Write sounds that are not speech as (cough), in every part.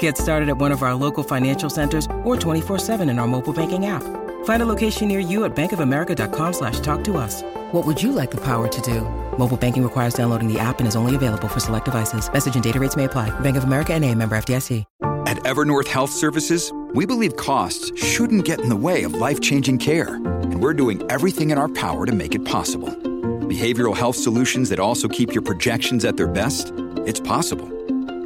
Get started at one of our local financial centers or 24-7 in our mobile banking app. Find a location near you at bankofamerica.com slash talk to us. What would you like the power to do? Mobile banking requires downloading the app and is only available for select devices. Message and data rates may apply. Bank of America and a member FDIC. At Evernorth Health Services, we believe costs shouldn't get in the way of life-changing care. And we're doing everything in our power to make it possible. Behavioral health solutions that also keep your projections at their best? It's possible.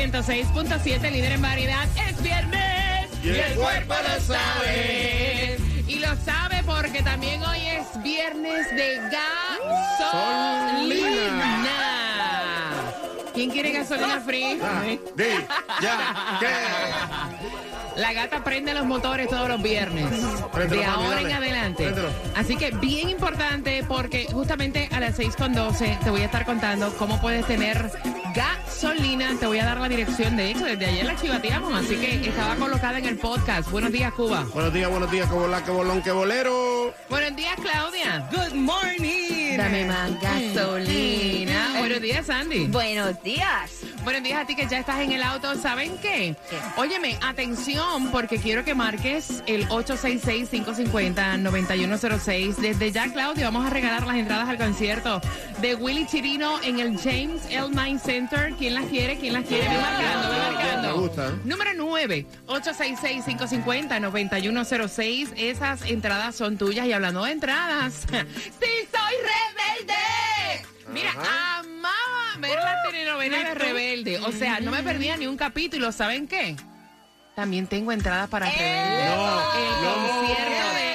106.7, líder en variedad, es viernes. Y el cuerpo lo sabe. Y lo sabe porque también hoy es viernes de gasolina. ¿Quién quiere gasolina free? Ah, Di, ya, ¿qué? La gata prende los motores todos los viernes. De ahora dale. en adelante. Así que bien importante porque justamente a las 6.12 te voy a estar contando cómo puedes tener gasolina. Te voy a dar la dirección. De hecho, desde ayer la chivateamos, así que estaba colocada en el podcast. Buenos días, Cuba. Buenos días, buenos días, que volá, que bolón, que bolero. Buenos días, Claudia. Good morning. Dame más gasolina. Buenos días, Sandy. Buenos días. Buenos días a ti que ya estás en el auto. ¿Saben qué? Óyeme, atención, porque quiero que marques el 866-550-9106. Desde ya, Claudia, vamos a regalar las entradas al concierto de Willy Chirino en el James L. 9 Center. ¿Quién las quiere? ¿Quién las quiere? Ve marcando, ve marcando. Me gusta. Número 9, 866-550-9106. Esas entradas son tuyas. Y hablando de entradas, (laughs) ¡Sí de Rebelde. O sea, no me perdía ni un capítulo. ¿Saben qué? También tengo entradas para Rebelde. El concierto de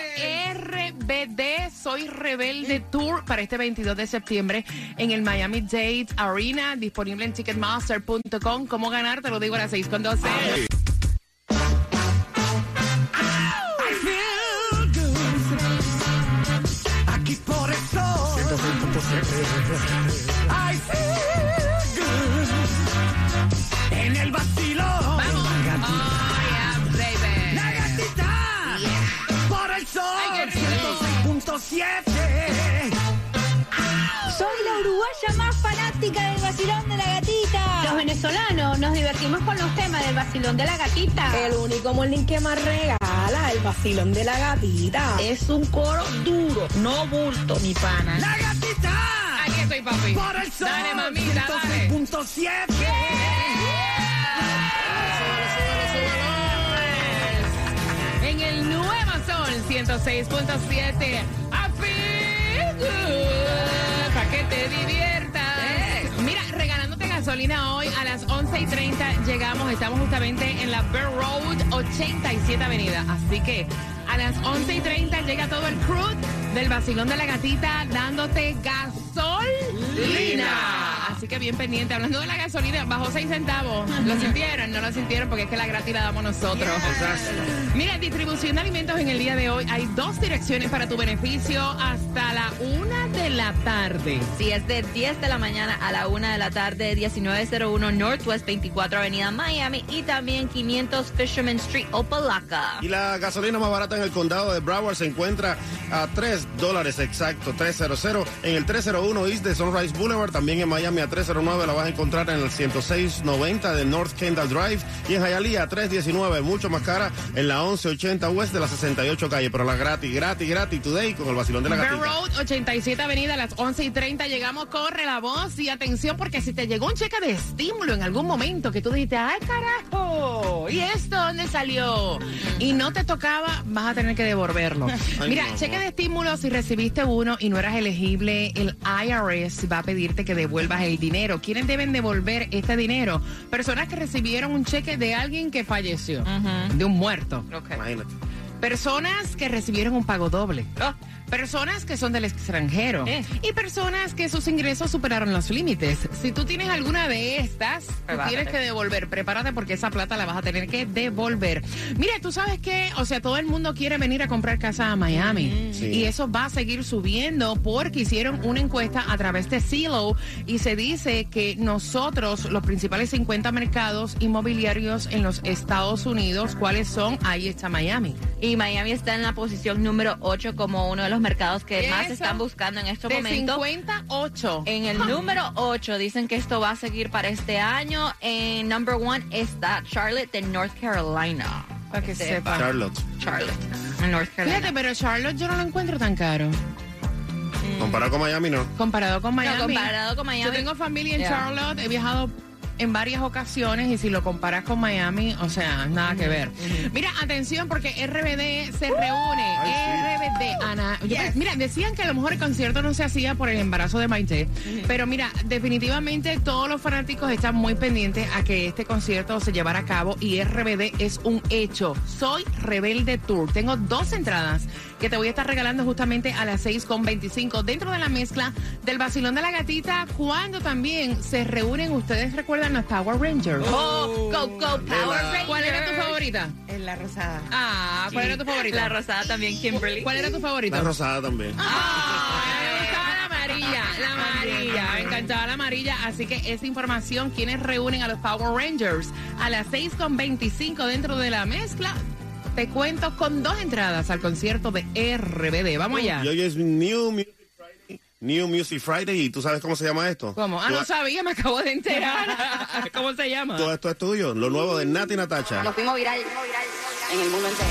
RBD Soy Rebelde Tour para este 22 de septiembre en el Miami Dade Arena, disponible en ticketmaster.com. ¿Cómo ganar? Te lo digo a las 6 con 12. Feel good. Aquí por el del vacilón de la gatita. Los venezolanos nos divertimos con los temas del vacilón de la gatita. El único morning que más regala el vacilón de la gatita. Es un coro duro, no bulto, mi pana. La gatita. Aquí estoy, papi. Por el sol. Dale, mamita, dale. 106.7. En el Nuevo Sol 106.7. A feel good, Pa' que te diviertas. Gasolina hoy a las 11 y 30 llegamos. Estamos justamente en la Bear Road 87 Avenida. Así que a las 11 y 30 llega todo el crew del vacilón de la gatita dándote gasolina. Así que bien pendiente. Hablando de la gasolina, bajó 6 centavos. ¿Lo sintieron? No lo sintieron porque es que la gratis la damos nosotros. Mira, distribución de alimentos en el día de hoy. Hay dos direcciones para tu beneficio hasta la una de la tarde. Si es de 10 de la mañana a la 1 de la tarde, 1901 Northwest 24 Avenida Miami y también 500 Fisherman Street, Opalaca. Y la gasolina más barata en el condado de Broward se encuentra a 3 dólares exacto, 300 en el 301 East de Sunrise Boulevard, también en Miami a 309 la vas a encontrar en el 10690 de North Kendall Drive y en Hialeah a 319, mucho más cara en la 1180 West de la 68 calle, pero la gratis, gratis, gratis today con el vacilón de la gatita. Road 87 Avenida. a las 11 y 30. Llegamos, corre la voz y atención porque si te llegó un cheque de estímulo en algún momento que tú dijiste, ay carajo, ¿y esto dónde salió? Y no te tocaba, vas a tener que devolverlo. (laughs) Ay, Mira, no. cheque de estímulo, si recibiste uno y no eras elegible, el IRS va a pedirte que devuelvas el dinero. ¿Quiénes deben devolver este dinero? Personas que recibieron un cheque de alguien que falleció, de un muerto. Imagínate. Personas que recibieron un pago doble. Personas que son del extranjero. Eh. Y personas que sus ingresos superaron los límites. Si tú tienes alguna de estas, tú tienes que devolver. Prepárate porque esa plata la vas a tener que devolver. Mira, tú sabes que, o sea, todo el mundo quiere venir a comprar casa a Miami. Sí. Y eso va a seguir subiendo porque hicieron una encuesta a través de Zillow y se dice que nosotros, los principales 50 mercados inmobiliarios en los Estados Unidos, ¿cuáles son? Ahí está Miami. Y Miami está en la posición número 8 como uno de los mercados que más están buscando en estos De momentos. 58. En el número 8 dicen que esto va a seguir para este año. En number one está Charlotte de North Carolina. Para que sepa. Charlotte. Charlotte, en North Carolina. Fíjate, pero Charlotte yo no lo encuentro tan caro. Comparado con Miami, no. Comparado con Miami. No, comparado con Miami. Yo tengo familia en Yeah. Charlotte, he viajado en varias ocasiones y si lo comparas con Miami, o sea, nada que ver. Mira, atención porque RBD se reúne. RBD, Ana. Yo Mira, decían que a lo mejor el concierto no se hacía por el embarazo de Maite, pero mira, definitivamente todos los fanáticos están muy pendientes a que este concierto se llevara a cabo y RBD es un hecho. Soy Rebelde Tour. Tengo dos entradas que te voy a estar regalando justamente a las 6.25 dentro de la mezcla del vacilón de la gatita cuando también se reúnen, ustedes recuerdan los Power Rangers. Oh, go, go, Power Rangers. ¿Cuál era tu favorita? En la rosada. Ah, ¿cuál era tu favorita? La rosada también, Kimberly. ¿Cuál era tu favorita? La rosada también. Ah, me gustaba la amarilla, la amarilla, me encantaba la amarilla, así que esa información, quienes reúnen a los Power Rangers a las 6.25 dentro de la mezcla, te cuento con dos entradas al concierto de RBD. Vamos allá. Y hoy es New Music Friday. New Music Friday. ¿Y tú sabes cómo se llama esto? ¿Cómo? Ah, no sabía, me acabo de enterar. (laughs) ¿Cómo se llama? Todo esto es tuyo. Lo nuevo de Nati Natacha. Nos fuimos viral en el mundo entero.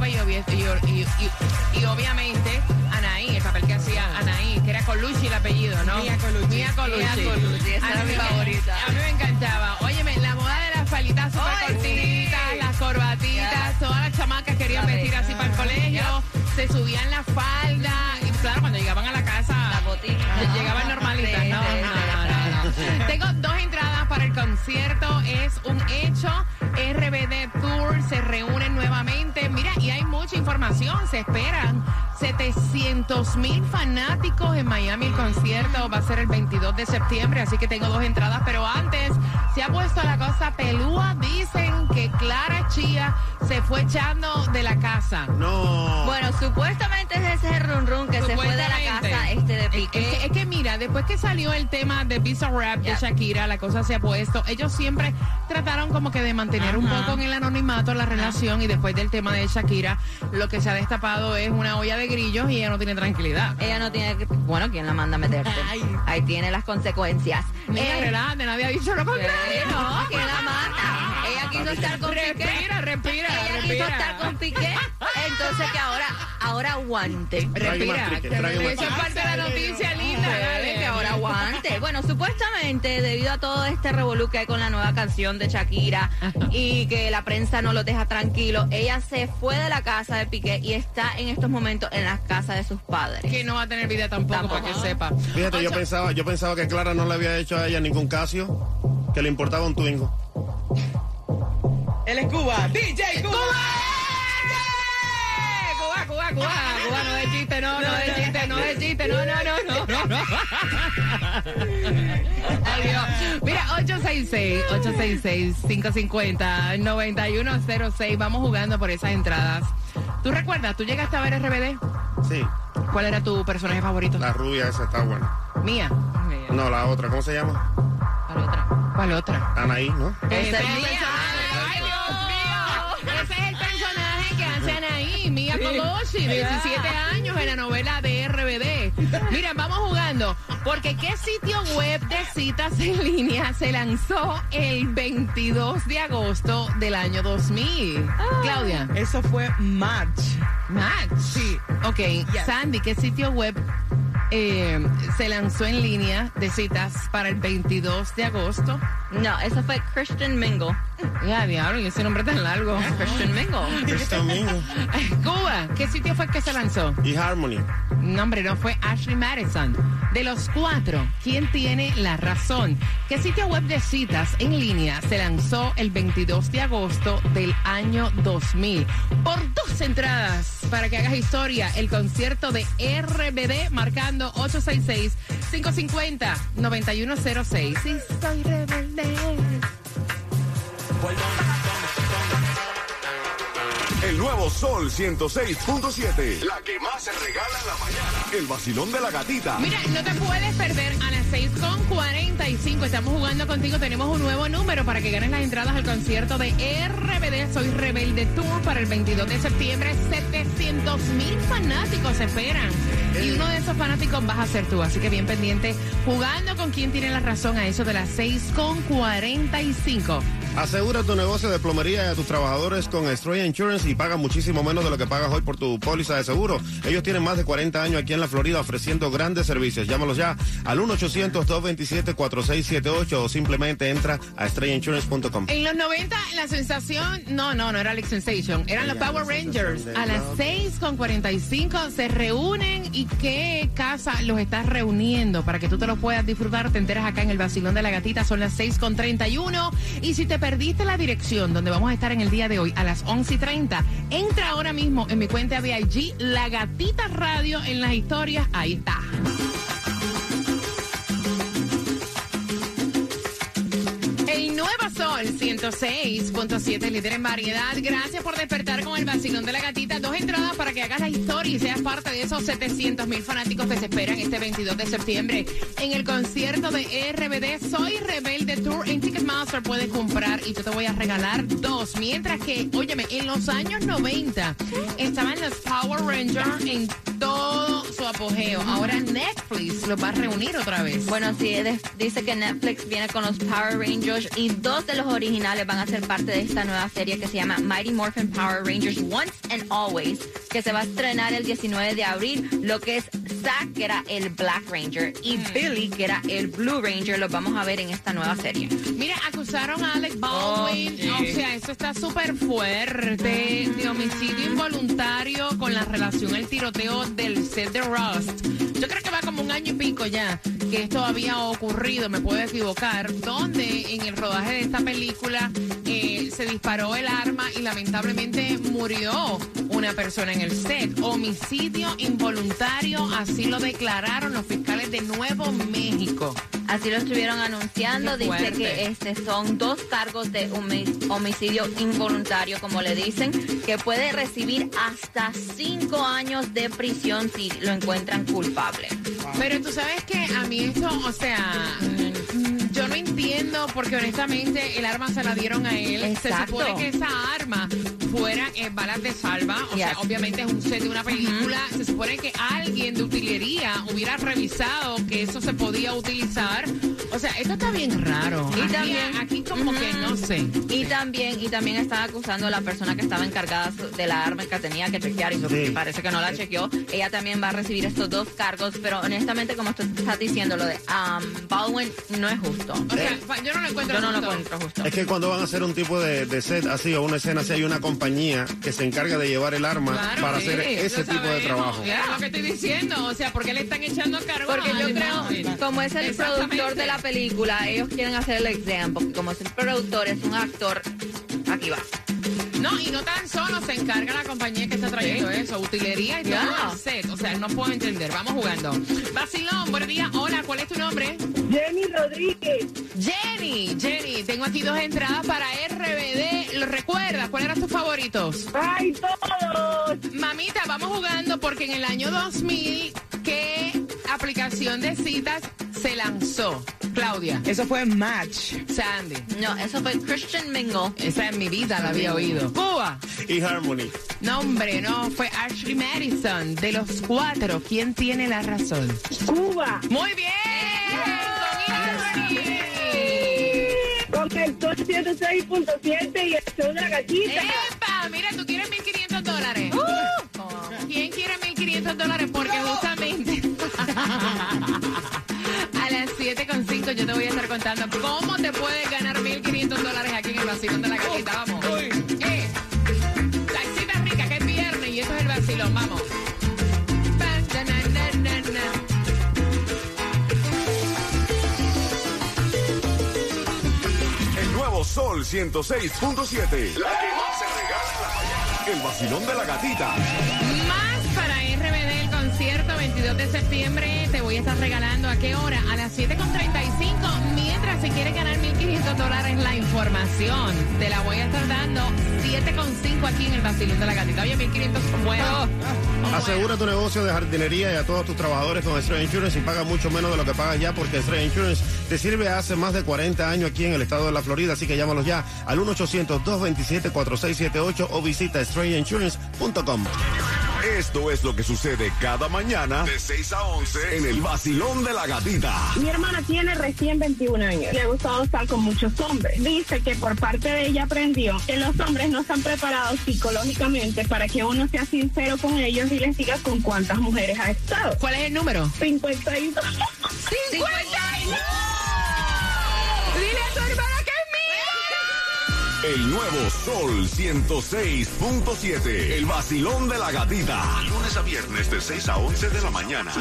Y, y, y- obviamente Anaí, el papel que hacía Anaí, que era Colucci el apellido, ¿no? Mia Colucci. Mia Colucci. Colucci, esa era mi me- favorita. A mí me encantaba. Óyeme, la moda de las falitas súper cortitas, sí. las corbatitas, todas las chamacas querían La vestir así para el colegio, se subían la falda y claro, cuando llegaban a la casa... La botina. Llegaban normalitas, Sí, no, sí, no, no, no, no. Tengo dos entradas para el concierto, es un hecho. RBD Tour se reúnen nuevamente. Información. Se esperan 700 mil fanáticos en Miami. El concierto va a ser el 22 de septiembre, así que tengo dos entradas. Pero antes se ha puesto la cosa pelúa. Dicen que Clara Chía se fue echando de la casa. No. Bueno, supuestamente es ese run run que se fue de la casa este de Piqué. es que, es que mira, después que salió el tema de Visa Rap de. Shakira, la cosa se ha puesto. Ellos siempre trataron como que de mantener un poco en el anonimato la relación y después del tema de Shakira, lo que se ha destapado es una olla de grillos y ella no tiene tranquilidad. Ella no tiene. Bueno, ¿quién la manda a meterte? Ay. Ahí tiene las consecuencias. Mira, Eh, relájate, nadie ha dicho lo eh, contrario. no, ¿quién la manda? Ella quiso estar con Piqué. Respira, respira, Ella quiso estar con Piqué. Entonces que ahora, ahora aguante. Respira, eso es parte de la noticia linda, dale. que ahora aguante. Bueno, supuestamente debido a todo este revolú que hay con la nueva canción de Shakira y que la prensa no lo deja tranquilo, ella se fue de la casa de Piqué y está en estos momentos en la casa de sus padres. Que no va a tener vida tampoco, Tampoco. para que sepa. Fíjate, yo pensaba, yo pensaba que Clara no le había hecho a ella ningún casio, que le importaba un twingo. Él es Cuba. DJ Cuba. Cuba, Cuba, no de chiste, no, no de chiste, no de chiste, no, no, no, no, no, no. Ay, Dios. Mira, 866-866-550-9106. Vamos jugando por esas entradas. ¿Tú recuerdas? ¿Tú llegaste a ver RBD? Sí, ¿Cuál era tu personaje favorito? la rubia esa está buena. Mía. No, la otra, ¿cómo se llama? ¿Cuál otra? ¿Cuál otra? Anaí, ¿no? Esa es es mía. Mia Colosi, 17 años en la novela de RBD. Mira, vamos jugando, porque ¿qué sitio web de citas en línea se lanzó el 22 de agosto del año 2000? Claudia. Eso fue Match. Match. Sí. Ok, Sandy, ¿qué sitio web eh, se lanzó en línea de citas para el 22 de agosto? No, eso fue Christian Mingle. Ya, diablo, y ese nombre tan largo. Christian Mingle. Christian Mingle. (laughs) Cuba, ¿qué sitio fue que se lanzó? Y Harmony. No, hombre, no fue Ashley Madison. De los cuatro, ¿quién tiene la razón? ¿Qué sitio web de citas en línea se lanzó el 22 de agosto del año 2000? Por dos entradas para que hagas historia, el concierto de RBD marcando 866-550-9106. Sí, soy rebelde. El nuevo Sol 106.7. La que más se regala en la mañana. El vacilón de la gatita. Mira, no te puedes perder a las 6.45. Estamos jugando contigo. Tenemos un nuevo número para que ganes las entradas al concierto de RBD Soy Rebelde Tour para el 22 de septiembre. 700 mil fanáticos esperan. Y uno de esos fanáticos vas a ser tú. Así que bien pendiente. Jugando con quien tiene la razón a eso de las 6.45. Asegura tu negocio de plomería y a tus trabajadores con Estrella Insurance y paga muchísimo menos de lo que pagas hoy por tu póliza de seguro. Ellos tienen más de 40 años aquí en la Florida ofreciendo grandes servicios. Llámalos ya al 1-800-227-4678 o simplemente entra a estrellainsurance.com. En los 90, la sensación, no, no, no era Alex Sensation, eran los Power Rangers. A las 6.45 se reúnen y qué casa los estás reuniendo para que tú te lo puedas disfrutar. Te enteras acá en el Vacilón de la Gatita, son las 6.31. Y si te perdiste la dirección donde vamos a estar en el día de hoy a las 11.30, entra ahora mismo en mi cuenta VIG, La Gatita Radio en las historias, ahí está. 106.7, líder en variedad. Gracias por despertar con el vacilón de la gatita. Dos entradas para que hagas la historia y seas parte de esos 700 mil fanáticos que se esperan este 22 de septiembre en el concierto de RBD Soy Rebelde Tour en Ticketmaster. Puedes comprar y yo te voy a regalar dos. Mientras que, óyeme, en los años 90 estaban los Power Rangers en todo apogeo. Ahora Netflix los va a reunir otra vez. Bueno, sí, dice que Netflix viene con los Power Rangers y dos de los originales van a ser parte de esta nueva serie que se llama Mighty Morphin Power Rangers Once and Always, que se va a estrenar el 19 de abril, lo que es Zack, que era el Black Ranger, y Billy, que era el Blue Ranger, los vamos a ver en esta nueva serie. Mira, acusaron a Alec Baldwin. Oh, sí. O sea, eso está súper fuerte. De homicidio involuntario con la relación al tiroteo del set de Yo creo que va como un año y pico ya que esto había ocurrido, me puedo equivocar, donde en el rodaje de esta película eh, se disparó el arma y lamentablemente murió una persona en el set. Homicidio involuntario, así lo declararon los fiscales de Nuevo México. Así lo estuvieron anunciando. Dice que este son dos cargos de homi- homicidio involuntario, como le dicen, que puede recibir hasta cinco años de prisión si lo encuentran culpable. Pero tú sabes que a mí esto, o sea, mm, entiendo porque honestamente el arma se la dieron a él. Exacto. Se supone que esa arma fuera en balas de salva, o sea, obviamente es un set de una película. Se supone que alguien de utilería hubiera revisado que eso se podía utilizar. O sea, esto está bien raro. Y Aquí- también- aquí como que no sé. Y también, y también están acusando a la persona que estaba encargada de la arma que tenía que chequear y Sí. parece que no la chequeó. Ella también va a recibir estos dos cargos, pero honestamente, como tú estás diciendo, lo de um, Baldwin no es justo. O sea, fa- yo no lo encuentro Yo no lo justo. encuentro justo. Es que cuando van a hacer un tipo de, de set así o una escena así, hay una compañía que se encarga de llevar el arma Claro, para sí, hacer ese lo tipo de trabajo. Ya, lo que estoy diciendo. O sea, ¿por qué le están echando cargo Porque a yo creo, como es el productor de la película, ellos quieren hacer el exam, porque como es el productor, es un actor, aquí va. No, y no tan solo se encarga la compañía que está trayendo eso, utilería y todo el set. O sea, no puedo entender. Vamos jugando. Vacilón, buenos días. Hola, ¿cuál es tu nombre? Jenny Rodríguez. Jenny. Jenny, tengo aquí dos entradas para RBD. ¿Lo recuerdas? ¿Cuáles eran tus favoritos? ¡Ay, todos! Mamita, vamos jugando porque en el año 2000, ¿qué aplicación de citas se lanzó? Claudia. Eso fue Match. Sandy. No, eso fue Christian Mingle. Esa en mi vida la había oído. Cuba. Y Harmony. No, hombre, no. Fue Ashley Madison. De los cuatro, ¿quién tiene la razón? Cuba. Muy bien. Con Harmony. Con el sol 106.7 y el show de la gatita. ¡Epa! Mira, tú quieres 1.500 dólares. ¿Quién quiere 1.500 dólares? Porque justamente a las (laughs) 7.5 yo te voy a estar contando cómo te puedes ganar 1.500 dólares aquí en el vacilón de la gatita. Vamos. Eh, taxita rica, que es viernes y eso es el vacilón. Vamos. El nuevo Sol 106.7. La que más se regala en la mañana. El vacilón de la gatita. 22 de septiembre. Te voy a estar regalando a qué hora? A las 7.35. Mientras si quieres ganar 1.500 dólares la información, te la voy a estar dando 7.5 aquí en el vacilón de la gatita. Oye, 1.500 son buenos. Son Asegura tu negocio de jardinería y a todos tus trabajadores con Estrella Insurance y paga mucho menos de lo que pagas ya porque Estrella Insurance te sirve hace más de 40 años aquí en el estado de la Florida, así que llámalos ya al 1-800-227-4678 o visita estrellainsurance.com. Esto es lo que sucede cada mañana de 6 a 11 en el vacilón de la gatita. Mi hermana tiene recién 21 años. Le ha gustado estar con muchos hombres. Dice que por parte de ella aprendió que los hombres no están preparados psicológicamente para que uno sea sincero con ellos y les diga con cuántas mujeres ha estado. ¿Cuál es el número? 52. 52. El nuevo Sol 106.7. El vacilón de la gatita. Lunes a viernes de 6 a 11 de la mañana.